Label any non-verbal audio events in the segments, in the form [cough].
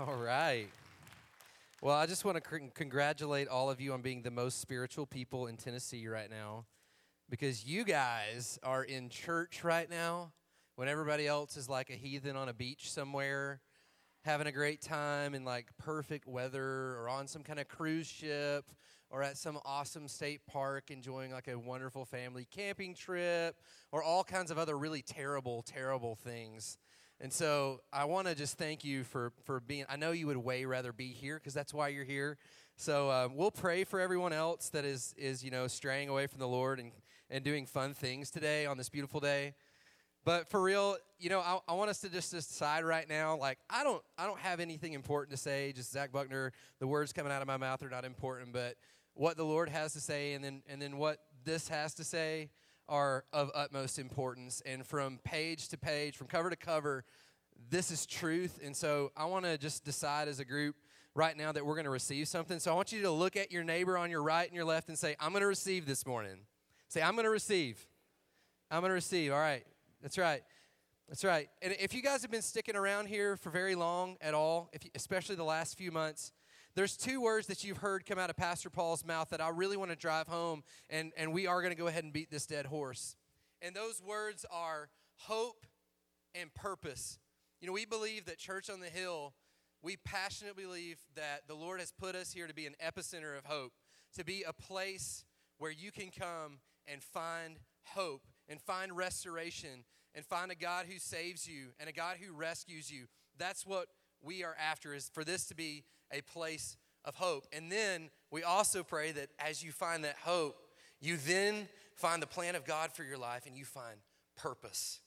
All right. Well, I just want to c- congratulate all of you on being the most spiritual people in Tennessee right now because you guys are in church right now when everybody else is like a heathen on a beach somewhere having a great time in like perfect weather or on some kind of cruise ship or at some awesome state park enjoying like a wonderful family camping trip or all kinds of other really terrible, terrible things. And so I want to just thank you for, for being, I know you would way rather be here because that's why you're here. So um, we'll pray for everyone else that is, is, you know, straying away from the Lord and, and doing fun things today on this beautiful day. But for real, you know, I, I, want us to just decide right now. Like, I don't, I don't have anything important to say. Just Zach Buckner, the words coming out of my mouth are not important, but what the Lord has to say, and then, and then what this has to say, are of utmost importance. And from page to page, from cover to cover, this is truth. And so I want to just decide as a group right now that we're going to receive something. So I want you to look at your neighbor on your right and your left and say, I'm going to receive this morning. Say, I'm going to receive. I'm going to receive. All right. That's right. That's right. And if you guys have been sticking around here for very long at all, if you, especially the last few months, there's two words that you've heard come out of Pastor Paul's mouth that I really want to drive home, and, and we are going to go ahead and beat this dead horse. And those words are hope and purpose. You know, we believe that Church on the Hill, we passionately believe that the Lord has put us here to be an epicenter of hope, to be a place where you can come and find hope and find restoration and find a God who saves you and a God who rescues you. That's what we are after is for this to be a place of hope. And then we also pray that as you find that hope, you then find the plan of God for your life and you find purpose.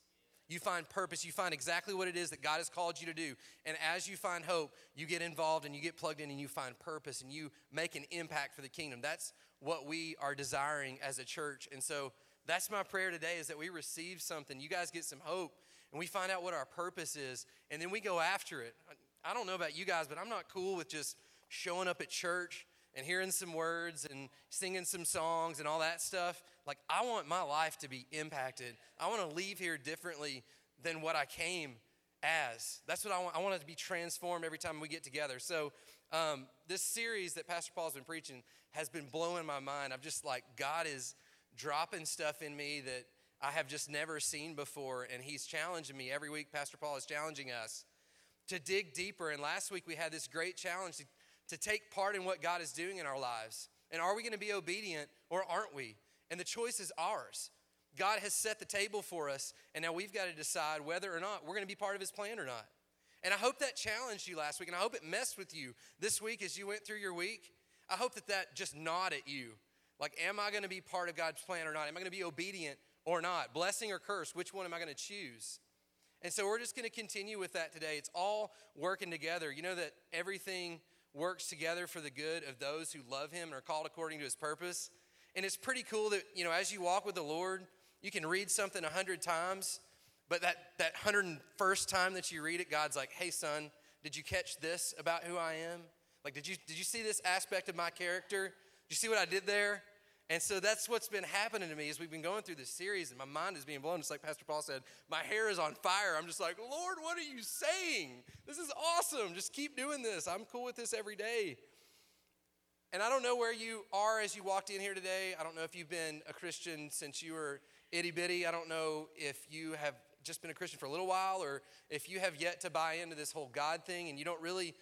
You find purpose. You find exactly what it is that God has called you to do. And as you find hope, you get involved and you get plugged in and you find purpose and you make an impact for the kingdom. That's what we are desiring as a church. And so that's my prayer today is that we receive something. You guys get some hope and we find out what our purpose is and then we go after it. I don't know about you guys, but I'm not cool with just showing up at church and hearing some words and singing some songs and all that stuff. Like, I want my life to be impacted. I want to leave here differently than what I came as. That's what I want. I want it to be transformed every time we get together. So, um, this series that Pastor Paul's been preaching has been blowing my mind. I'm just like, God is dropping stuff in me that I have just never seen before, and He's challenging me every week. Pastor Paul is challenging us to dig deeper. And last week we had this great challenge to, to take part in what God is doing in our lives. And are we going to be obedient or aren't we? And the choice is ours. God has set the table for us, and now we've got to decide whether or not we're going to be part of His plan or not. And I hope that challenged you last week, and I hope it messed with you this week as you went through your week. I hope that that just gnawed at you. Like, am I going to be part of God's plan or not? Am I going to be obedient or not? Blessing or curse? Which one am I going to choose? And so we're just going to continue with that today. It's all working together. You know that everything works together for the good of those who love him and are called according to his purpose. And it's pretty cool that, you know, as you walk with the Lord, you can read something a hundred times, but that, that 101st time that you read it, God's like, hey, son, did you catch this about who I am? Like, did you, did you see this aspect of my character? Did you see what I did there? And so that's what's been happening to me as we've been going through this series, and my mind is being blown. It's like Pastor Paul said, my hair is on fire. I'm just like, Lord, what are you saying? This is awesome. Just keep doing this. I'm cool with this every day. And I don't know where you are as you walked in here today. I don't know if you've been a Christian since you were itty bitty. I don't know if you have just been a Christian for a little while or if you have yet to buy into this whole God thing and you don't really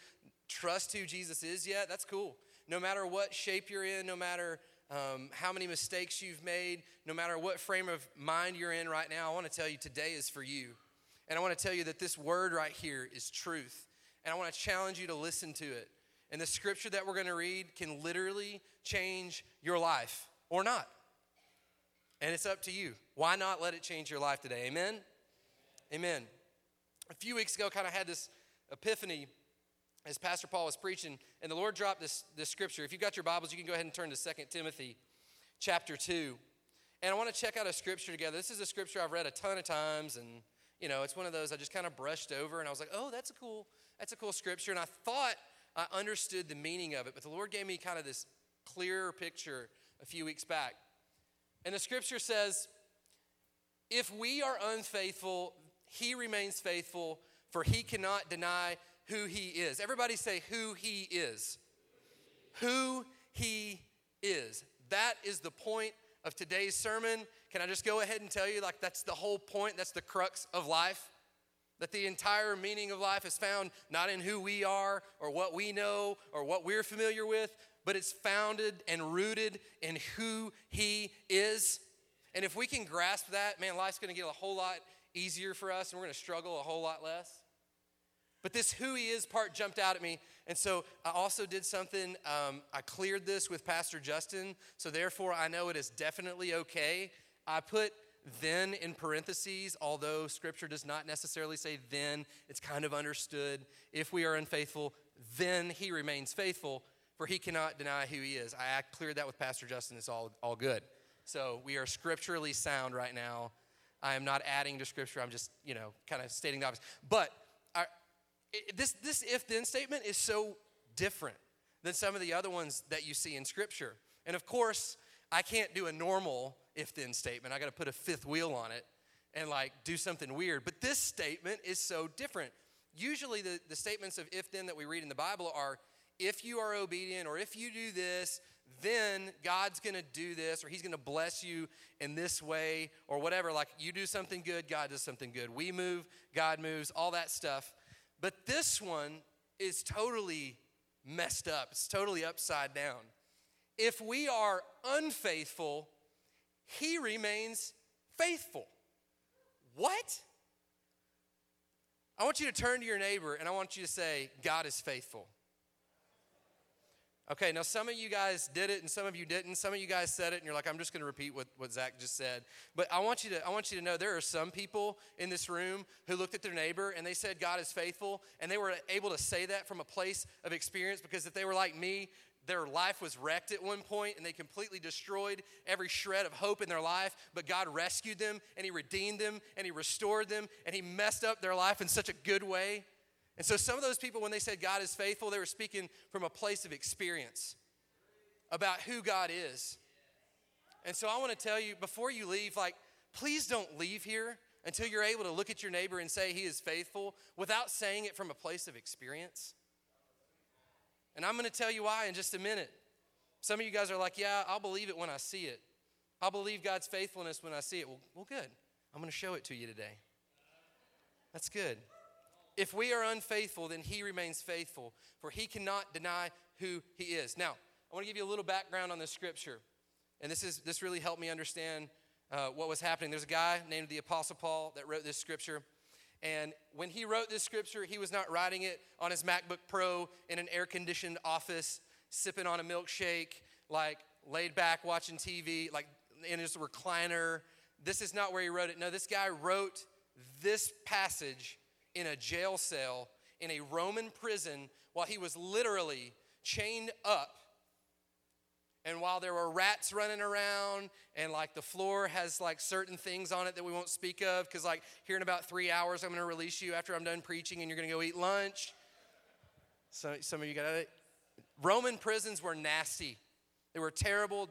trust who Jesus is yet. That's cool. No matter what shape you're in, no matter um, how many mistakes you've made, no matter what frame of mind you're in right now, I want to tell you today is for you. And I want to tell you that this word right here is truth. And I want to challenge you to listen to it. And the scripture that we're going to read can literally change your life or not. And it's up to you. Why not let it change your life today? Amen? Amen. A few weeks ago, kind of had this epiphany as Pastor Paul was preaching, and the Lord dropped this, this scripture. If you've got your Bibles, you can go ahead and turn to 2 Timothy chapter 2. And I want to check out a scripture together. This is a scripture I've read a ton of times, and you know, it's one of those I just kind of brushed over, and I was like, oh, that's a cool, that's a cool scripture. And I thought I understood the meaning of it, but the Lord gave me kind of this clearer picture a few weeks back. And the scripture says, if we are unfaithful, he remains faithful, for he cannot deny who he is. Everybody say who he is. Who he is. That is the point of today's sermon. Can I just go ahead and tell you, like, that's the whole point, that's the crux of life? That the entire meaning of life is found not in who we are or what we know or what we're familiar with, but it's founded and rooted in who He is. And if we can grasp that, man, life's gonna get a whole lot easier for us and we're gonna struggle a whole lot less. But this who he is part jumped out at me. And so I also did something, um, I cleared this with Pastor Justin. So therefore, I know it is definitely okay. I put then in parentheses, although scripture does not necessarily say then, it's kind of understood. If we are unfaithful, then he remains faithful, for he cannot deny who he is. I cleared that with Pastor Justin. It's all, all good. So we are scripturally sound right now. I am not adding to scripture. I'm just, you know, kind of stating the obvious. But I, this, this if then statement is so different than some of the other ones that you see in scripture. And of course, I can't do a normal if then statement. I got to put a fifth wheel on it and like do something weird. But this statement is so different. Usually, the, the statements of if then that we read in the Bible are if you are obedient or if you do this, then God's gonna do this or He's gonna bless you in this way or whatever. Like you do something good, God does something good. We move, God moves, all that stuff. But this one is totally messed up, it's totally upside down. If we are unfaithful, He remains faithful. What? I want you to turn to your neighbor and I want you to say, God is faithful. Okay, now some of you guys did it and some of you didn't. Some of you guys said it and you're like, I'm just gonna repeat what, what Zach just said. But I want you to I want you to know there are some people in this room who looked at their neighbor and they said God is faithful, and they were able to say that from a place of experience because if they were like me, their life was wrecked at one point and they completely destroyed every shred of hope in their life, but God rescued them and He redeemed them and He restored them and He messed up their life in such a good way and so some of those people, when they said God is faithful, they were speaking from a place of experience about who God is. And so I want to tell you before you leave, like, please don't leave here until you're able to look at your neighbor and say he is faithful without saying it from a place of experience. And I'm going to tell you why in just a minute. Some of you guys are like, yeah, I'll believe it when I see it. I'll believe God's faithfulness when I see it. Well, well good. I'm going to show it to you today. That's good. If we are unfaithful, then he remains faithful, for he cannot deny who he is. Now, I want to give you a little background on this scripture. And this, is, this really helped me understand uh, what was happening. There's a guy named the Apostle Paul that wrote this scripture. And when he wrote this scripture, he was not writing it on his MacBook Pro in an air conditioned office, sipping on a milkshake, like laid back watching TV, like in his recliner. This is not where he wrote it. No, this guy wrote this passage in a jail cell in a Roman prison while he was literally chained up. And while there were rats running around, and like the floor has like certain things on it that we won't speak of, because like here in about three hours, I'm gonna release you after I'm done preaching, and you're gonna go eat lunch. So some of you got it. Roman prisons were nasty. They were terrible,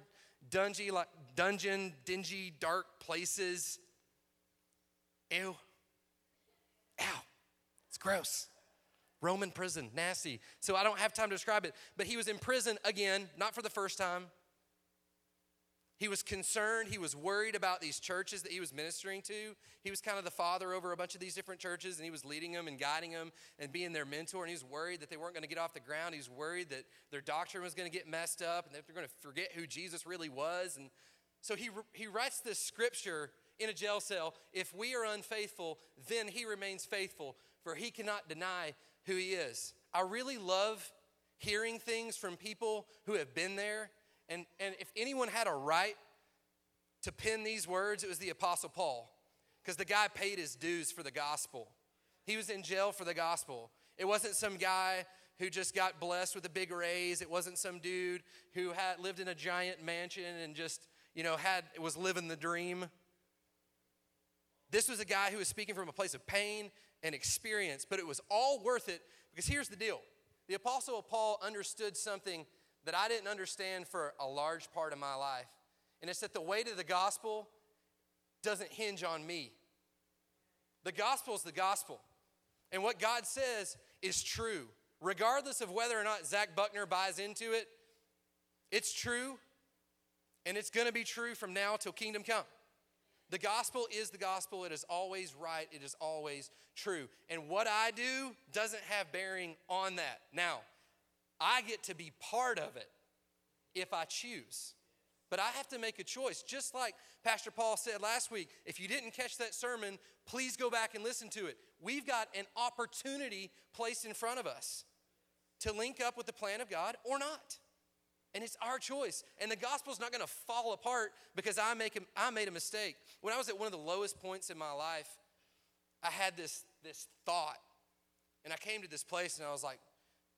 dungy, like dungeon, dingy, dark places. Ew. Ow gross. Roman prison, nasty. So I don't have time to describe it. But he was in prison again, not for the first time. He was concerned. He was worried about these churches that he was ministering to. He was kind of the father over a bunch of these different churches, and he was leading them and guiding them and being their mentor. And he was worried that they weren't going to get off the ground. He was worried that their doctrine was going to get messed up and that they're going to forget who Jesus really was. And so he, he writes this scripture in a jail cell if we are unfaithful, then he remains faithful for he cannot deny who he is. I really love hearing things from people who have been there. And, and if anyone had a right to pen these words, it was the Apostle Paul, because the guy paid his dues for the gospel. He was in jail for the gospel. It wasn't some guy who just got blessed with a big raise. It wasn't some dude who had lived in a giant mansion and just, you know, had was living the dream. This was a guy who was speaking from a place of pain and experience, but it was all worth it because here's the deal the Apostle Paul understood something that I didn't understand for a large part of my life, and it's that the weight of the gospel doesn't hinge on me. The gospel is the gospel. And what God says is true. Regardless of whether or not Zach Buckner buys into it, it's true, and it's gonna be true from now till kingdom come. The gospel is the gospel. It is always right. It is always true. And what I do doesn't have bearing on that. Now, I get to be part of it if I choose. But I have to make a choice. Just like Pastor Paul said last week, if you didn't catch that sermon, please go back and listen to it. We've got an opportunity placed in front of us to link up with the plan of God or not. And it's our choice. And the gospel's not to fall apart because I, make a, I made a mistake. When I was at one of the lowest points in my life, I had this, this thought. And I came to this place and I was like,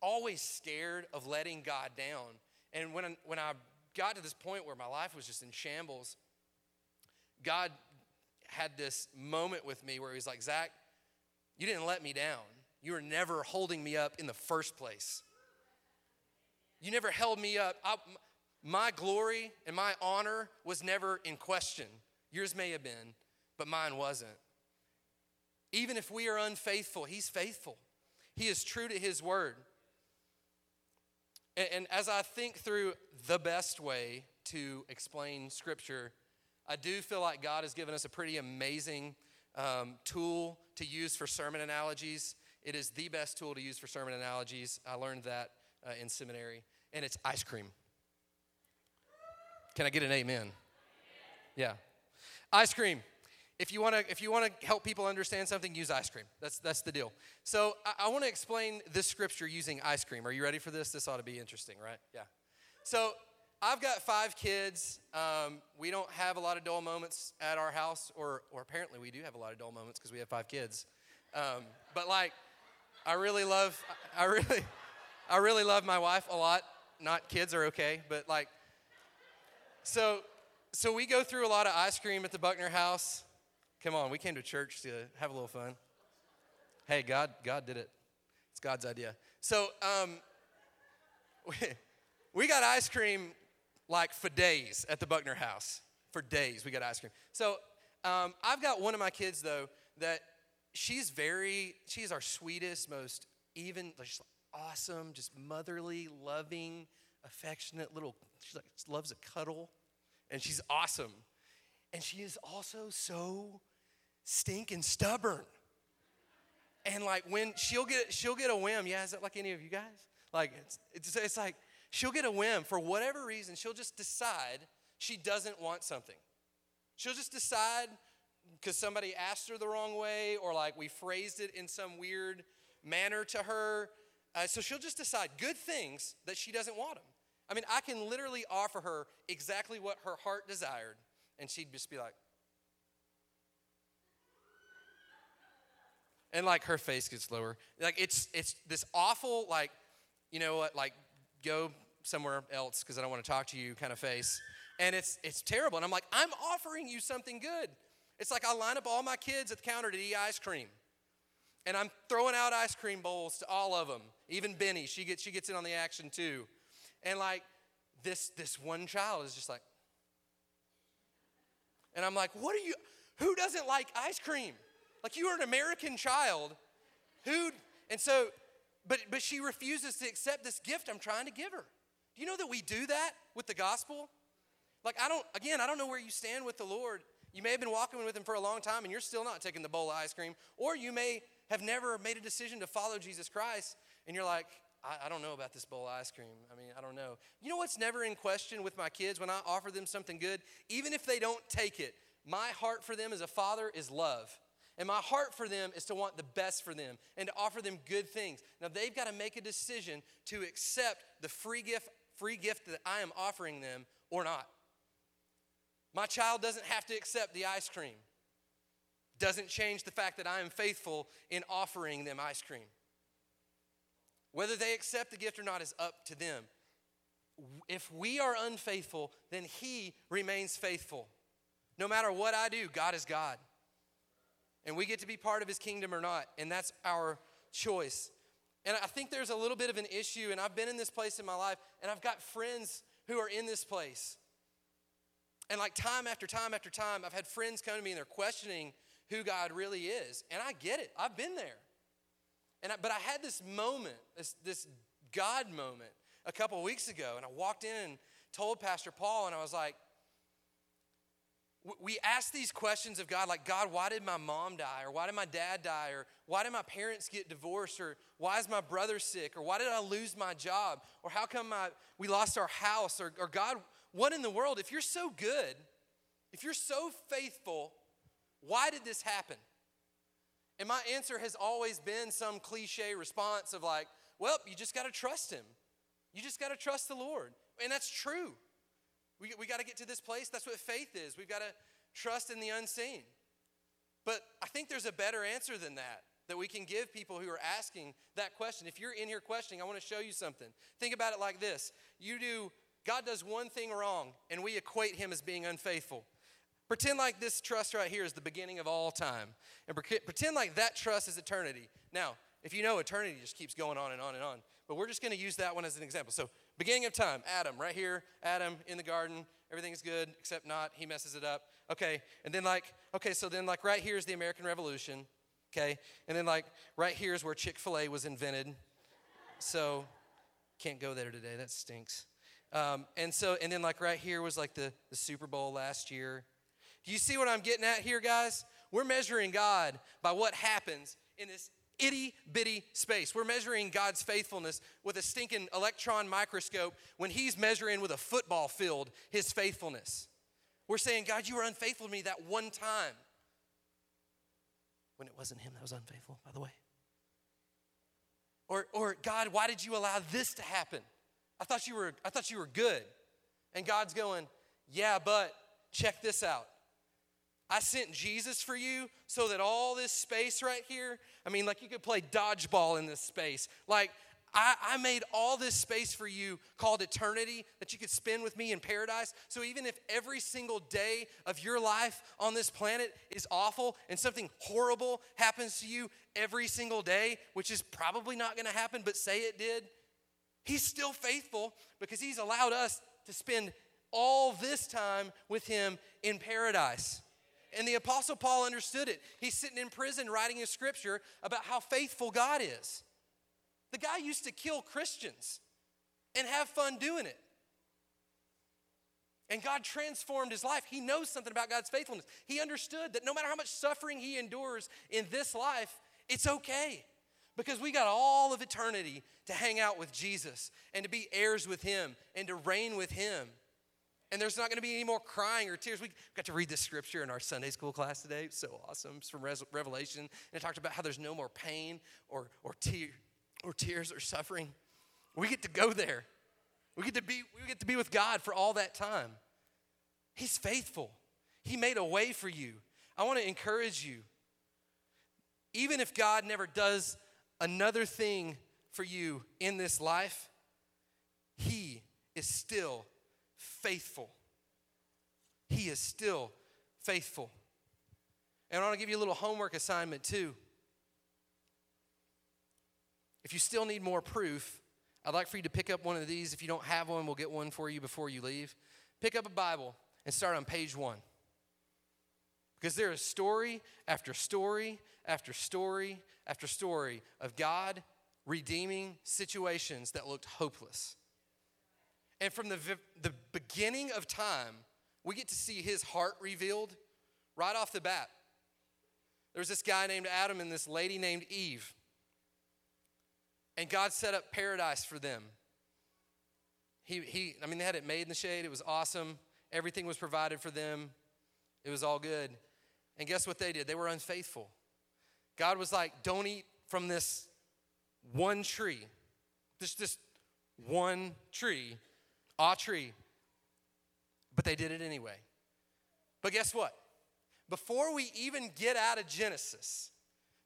always scared of letting God down. And when I, when I got to this point where my life was just in shambles, God had this moment with me where He's like, Zach, you didn't let me down. You were never holding me up in the first place. You never held me up. I, my glory and my honor was never in question. Yours may have been, but mine wasn't. Even if we are unfaithful, He's faithful. He is true to His word. And, and as I think through the best way to explain Scripture, I do feel like God has given us a pretty amazing um, tool to use for sermon analogies. It is the best tool to use for sermon analogies. I learned that uh, in seminary and it's ice cream. Can I get an amen? Yeah. Ice cream. If you want to if you want to help people understand something, use ice cream. That's that's the deal. So I, I want to explain this scripture using ice cream. Are you ready for this? This ought to be interesting, right? Yeah. So I've got five kids. Um, we don't have a lot of dull moments at our house, or or apparently we do have a lot of dull moments because we have five kids. Um, but like, I really love I really I really love my wife a lot not kids are okay, but like, so, so we go through a lot of ice cream at the Buckner house. Come on, we came to church to have a little fun. Hey, God, God did it. It's God's idea. So, um, we, [laughs] we got ice cream like for days at the Buckner house. For days, we got ice cream. So, um, I've got one of my kids though that she's very, she's our sweetest, most even, awesome, just motherly, loving, affectionate little, she like, loves a cuddle, and she's awesome. And she is also so stinking stubborn. And like when she'll get she'll get a whim, yeah, is that like any of you guys? Like it's, it's, it's like she'll get a whim for whatever reason, she'll just decide she doesn't want something. She'll just decide because somebody asked her the wrong way or like we phrased it in some weird manner to her uh, so she'll just decide good things that she doesn't want them. I mean, I can literally offer her exactly what her heart desired, and she'd just be like, and like her face gets lower. Like it's it's this awful like, you know what? Like go somewhere else because I don't want to talk to you kind of face. And it's it's terrible. And I'm like, I'm offering you something good. It's like I line up all my kids at the counter to eat ice cream and I'm throwing out ice cream bowls to all of them. Even Benny, she gets she gets in on the action too. And like this this one child is just like and I'm like, "What are you who doesn't like ice cream? Like you are an American child who and so but but she refuses to accept this gift I'm trying to give her. Do you know that we do that with the gospel? Like I don't again, I don't know where you stand with the Lord. You may have been walking with him for a long time and you're still not taking the bowl of ice cream, or you may have never made a decision to follow Jesus Christ, and you're like, I, I, don't know about this bowl of ice cream. I mean, I don't know. You know what's never in question with my kids when I offer them something good? Even if they don't take it, my heart for them as a father is love. And my heart for them is to want the best for them and to offer them good things. Now they've got to make a decision to accept the free gift, free gift that I am offering them or not. My child doesn't have to accept the ice cream doesn't change the fact that I am faithful in offering them ice cream. Whether they accept the gift or not is up to them. If we are unfaithful, then He remains faithful. No matter what I do, God is God. And we get to be part of His kingdom or not, and that's our choice. And I think there's a little bit of an issue, and I've been in this place in my life, and I've got friends who are in this place. And like time after time after time, I've had friends come to me and they're questioning who God really is. And I get it, I've been there. And I, but I had this moment, this, this God moment a couple weeks ago, and I walked in and told Pastor Paul, and I was like, we ask these questions of God, like, God, why did my mom die? Or why did my dad die? Or why did my parents get divorced? Or why is my brother sick? Or why did I lose my job? Or how come my, we lost our house? Or, or God, what in the world? If you're so good, if you're so faithful, why did this happen? And my answer has always been some cliche response of, like, well, you just got to trust Him. You just got to trust the Lord. And that's true. We, we got to get to this place. That's what faith is. We've got to trust in the unseen. But I think there's a better answer than that that we can give people who are asking that question. If you're in here questioning, I want to show you something. Think about it like this You do, God does one thing wrong, and we equate him as being unfaithful. Pretend like this trust right here is the beginning of all time, and pretend like that trust is eternity. Now, if you know eternity just keeps going on and on and on, but we're just going to use that one as an example. So Beginning of time, Adam, right here, Adam in the garden, everything's good, except not, he messes it up. Okay, and then like, okay, so then like right here is the American Revolution, okay, and then like right here is where Chick fil A was invented. So, can't go there today, that stinks. Um, and so, and then like right here was like the, the Super Bowl last year. Do you see what I'm getting at here, guys? We're measuring God by what happens in this itty bitty space. We're measuring God's faithfulness with a stinking electron microscope when He's measuring with a football field His faithfulness. We're saying, God, you were unfaithful to me that one time. When it wasn't Him that was unfaithful, by the way. Or, or God, why did you allow this to happen? I thought you were, I thought you were good. And God's going, yeah, but check this out. I sent Jesus for you so that all this space right here, I mean, like you could play dodgeball in this space. Like, I, I, made all this space for you called eternity that you could spend with me in paradise. So even if every single day of your life on this planet is awful and something horrible happens to you every single day, which is probably not going to happen, but say it did, He's still faithful because He's allowed us to spend all this time with Him in paradise. And the Apostle Paul understood it. He's sitting in prison writing a scripture about how faithful God is. The guy used to kill Christians and have fun doing it. And God transformed his life. He knows something about God's faithfulness. He understood that no matter how much suffering he endures in this life, it's okay because we got all of eternity to hang out with Jesus and to be heirs with him and to reign with him and there's not going to be any more crying or tears. We got to read this scripture in our Sunday school class today. So awesome. It's from Revelation. And it talked about how there's no more pain or, or, tear, or tears or suffering. We get to go there. We get to be we get to be with God for all that time. He's faithful. He made a way for you. I want to encourage you. Even if God never does another thing for you in this life, he is still faithful. He is still faithful. And I want to give you a little homework assignment too. If you still need more proof, I'd like for you to pick up one of these. If you don't have one, we'll get one for you before you leave. Pick up a Bible and start on page one. Because there is story after story after story after story of God redeeming situations that looked hopeless. And from the, the beginning of time, we get to see his heart revealed right off the bat. There's this guy named Adam and this lady named Eve. And God set up paradise for them. He, he, I mean, they had it made in the shade. It was awesome. Everything was provided for them. It was all good. And guess what they did? They were unfaithful. God was like, don't eat from this one tree. Just this one tree a tree. But they did it anyway. But guess what? Before we even get out of Genesis,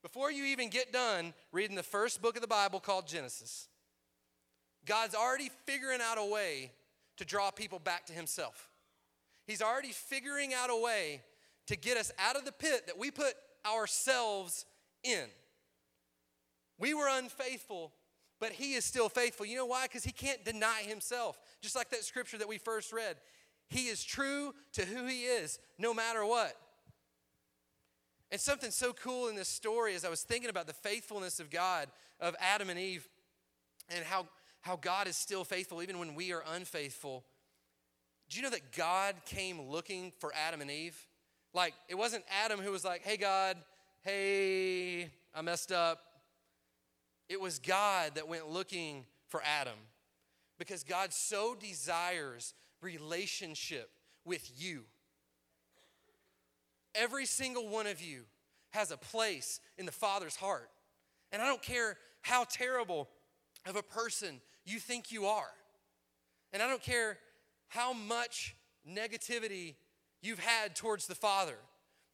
before you even get done reading the first book of the Bible called Genesis, God's already figuring out a way to draw people back to Himself. He's already figuring out a way to get us out of the pit that we put ourselves in. We were unfaithful but he is still faithful. You know why? Because he can't deny himself. Just like that scripture that we first read. He is true to who he is, no matter what. And something so cool in this story as I was thinking about the faithfulness of God, of Adam and Eve, and how, how God is still faithful even when we are unfaithful. Do you know that God came looking for Adam and Eve? Like, it wasn't Adam who was like, hey, God, hey, I messed up. It was God that went looking for Adam because God so desires relationship with you. Every single one of you has a place in the Father's heart. And I don't care how terrible of a person you think you are. And I don't care how much negativity you've had towards the Father.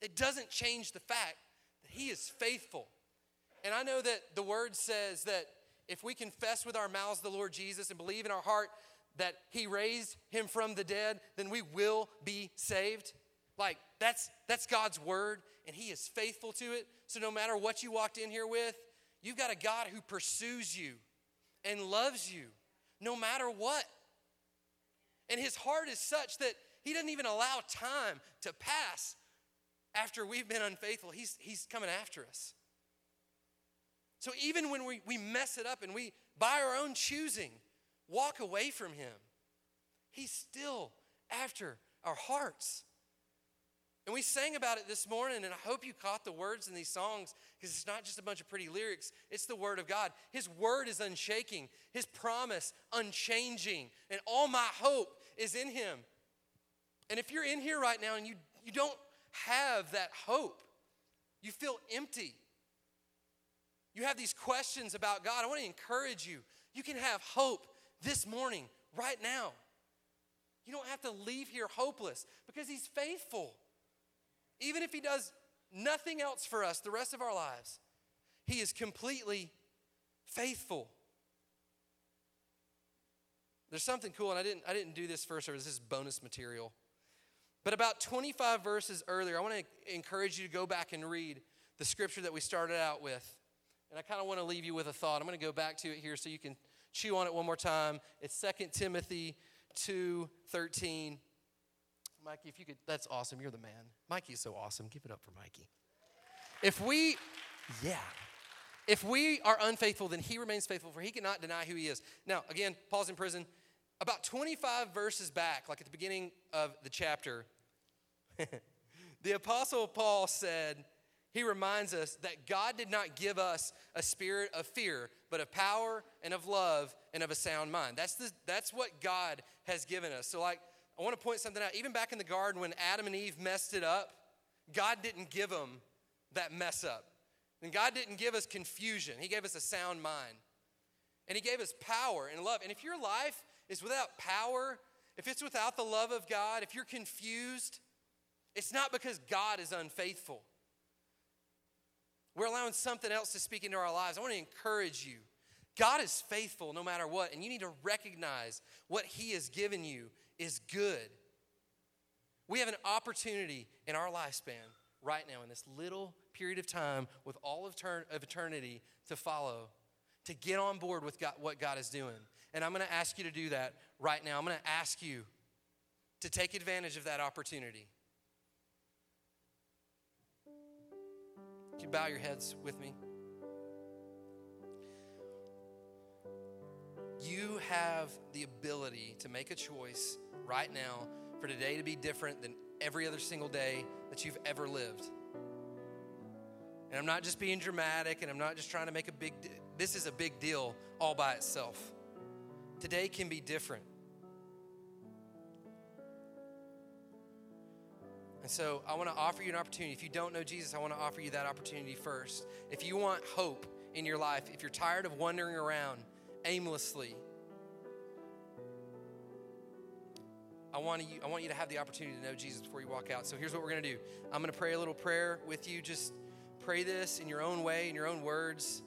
It doesn't change the fact that He is faithful. And I know that the Word says that if we confess with our mouths the Lord Jesus and believe in our heart that He raised Him from the dead, then we will be saved. Like, that's, that's God's Word, and He is faithful to it. So no matter what you walked in here with, you've got a God who pursues you and loves you no matter what. And his heart is such that he doesn't even allow time to pass after we've been unfaithful. He's, he's coming after us. So even when we, we mess it up and we, by our own choosing, walk away from him, he's still after our hearts. And we sang about it this morning, and I hope you caught the words in these songs because it's not just a bunch of pretty lyrics, it's the Word of God. His Word is unshaking, His promise unchanging, and all my hope is in Him. And if you're in here right now and you, you don't have that hope, you feel empty, you have these questions about God, I want to encourage you. You can have hope this morning, right now. You don't have to leave here hopeless because He's faithful. Even if He does nothing else for us the rest of our lives, He is completely faithful. There's something cool, and I didn't, I didn't do this first service. This is bonus material. But about 25 verses earlier, I want to encourage you to go back and read the scripture that we started out with. And I kind of want to leave you with a thought. I'm going to go back to it here so you can chew on it one more time. It's 2 Timothy 2 13. Mikey, if you could, that's awesome. You're the man. Mikey's so awesome. Give it up for Mikey. If we, yeah, if we are unfaithful, then he remains faithful, for he cannot deny who he is. Now, again, Paul's in prison. About 25 verses back, like at the beginning of the chapter, [laughs] the Apostle Paul said, he reminds us that God did not give us a spirit of fear, but of power and of love and of a sound mind. That's, the, that's what God has given us. So, like, I want to point something out. Even back in the garden when Adam and Eve messed it up, God didn't give them that mess up. And God didn't give us confusion, He gave us a sound mind. And He gave us power and love. And if your life is without power, if it's without the love of God, if you're confused, it's not because God is unfaithful. We're allowing something else to speak into our lives. I want to encourage you. God is faithful no matter what, and you need to recognize what He has given you is good. We have an opportunity in our lifespan right now, in this little period of time with all of, of eternity to follow, to get on board with God, what God is doing. And I'm going to ask you to do that right now. I'm going to ask you to take advantage of that opportunity. You bow your heads with me? You have the ability to make a choice right now for today to be different than every other single day that you've ever lived. And I'm not just being dramatic and I'm not just trying to make a big this is a big deal all by itself. Today can be different. And so I want to offer you an opportunity. If you don't know Jesus, I want to offer you that opportunity first. If you want hope in your life, if you're tired of wandering around aimlessly, I want, you, I want you to have the opportunity to know Jesus before you walk out. So here's what we're going to do I'm going to pray a little prayer with you. Just pray this in your own way, in your own words.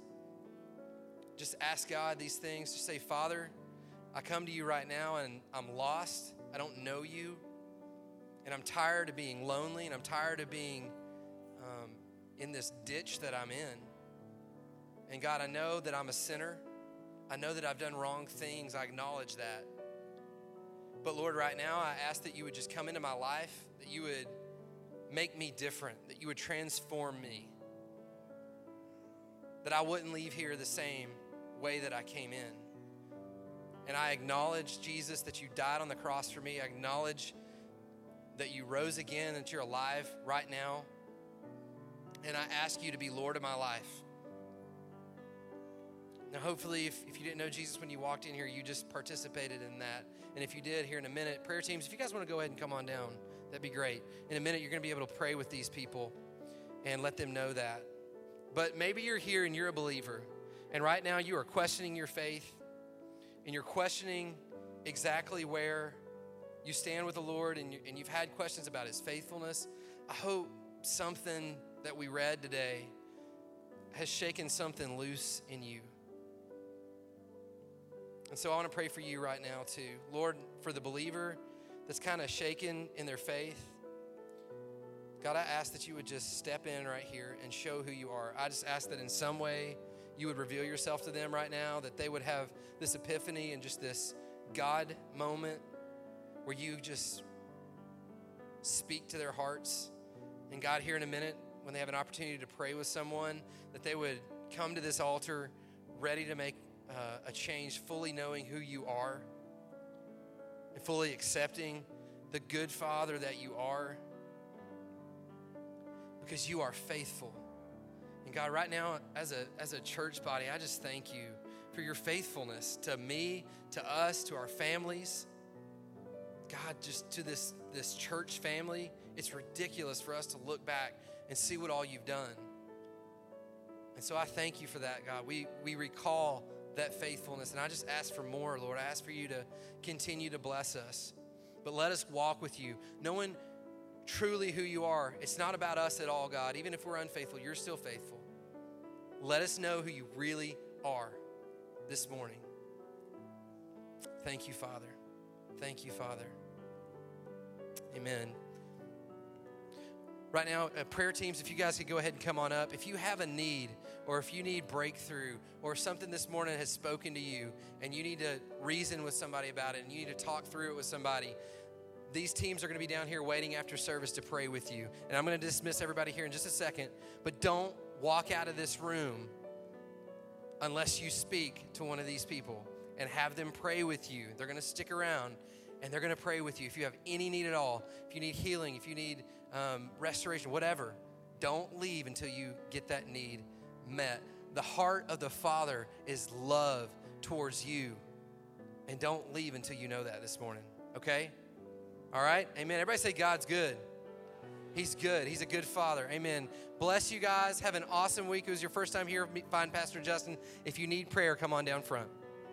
Just ask God these things. Just say, Father, I come to you right now and I'm lost. I don't know you. And I'm tired of being lonely and I'm tired of being um, in this ditch that I'm in. And God, I know that I'm a sinner. I know that I've done wrong things. I acknowledge that. But Lord, right now, I ask that you would just come into my life, that you would make me different, that you would transform me, that I wouldn't leave here the same way that I came in. And I acknowledge, Jesus, that you died on the cross for me. I acknowledge that you rose again, that you're alive right now. And I ask you to be Lord of my life. Now, hopefully, if, if you didn't know Jesus when you walked in here, you just participated in that. And if you did, here in a minute, prayer teams, if you guys want to go ahead and come on down, that'd be great. In a minute, you're going to be able to pray with these people and let them know that. But maybe you're here and you're a believer, and right now you are questioning your faith, and you're questioning exactly where you stand with the Lord, and, you, and you've had questions about His faithfulness. I hope something that we read today has shaken something loose in you. And so I want to pray for you right now, too. Lord, for the believer that's kind of shaken in their faith, God, I ask that you would just step in right here and show who you are. I just ask that in some way you would reveal yourself to them right now, that they would have this epiphany and just this God moment where you just speak to their hearts. And God, here in a minute, when they have an opportunity to pray with someone, that they would come to this altar ready to make uh, a change, fully knowing who you are and fully accepting the good Father that you are because you are faithful. And God, right now, as a, as a church body, I just thank you for your faithfulness to me, to us, to our families. God, just to this, this church family, it's ridiculous for us to look back and see what all you've done. And so I thank you for that, God. We, we recall that faithfulness. And I just ask for more, Lord. I ask for you to continue to bless us. But let us walk with you, knowing truly who you are. It's not about us at all, God. Even if we're unfaithful, you're still faithful. Let us know who you really are this morning. Thank you, Father. Thank you, Father. Amen. Right now, uh, prayer teams, if you guys could go ahead and come on up. If you have a need, or if you need breakthrough, or something this morning has spoken to you, and you need to reason with somebody about it, and you need to talk through it with somebody, these teams are going to be down here waiting after service to pray with you. And I'm going to dismiss everybody here in just a second, but don't walk out of this room unless you speak to one of these people and have them pray with you. They're going to stick around and they're going to pray with you. If you have any need at all, if you need healing, if you need um, restoration, whatever, don't leave until you get that need met. The heart of the Father is love towards you. And don't leave until you know that this morning, okay? All right? Amen. Everybody say, God's good. He's good. He's a good father. Amen. Bless you guys. Have an awesome week. It was your first time here. Find Pastor Justin. If you need prayer, come on down front.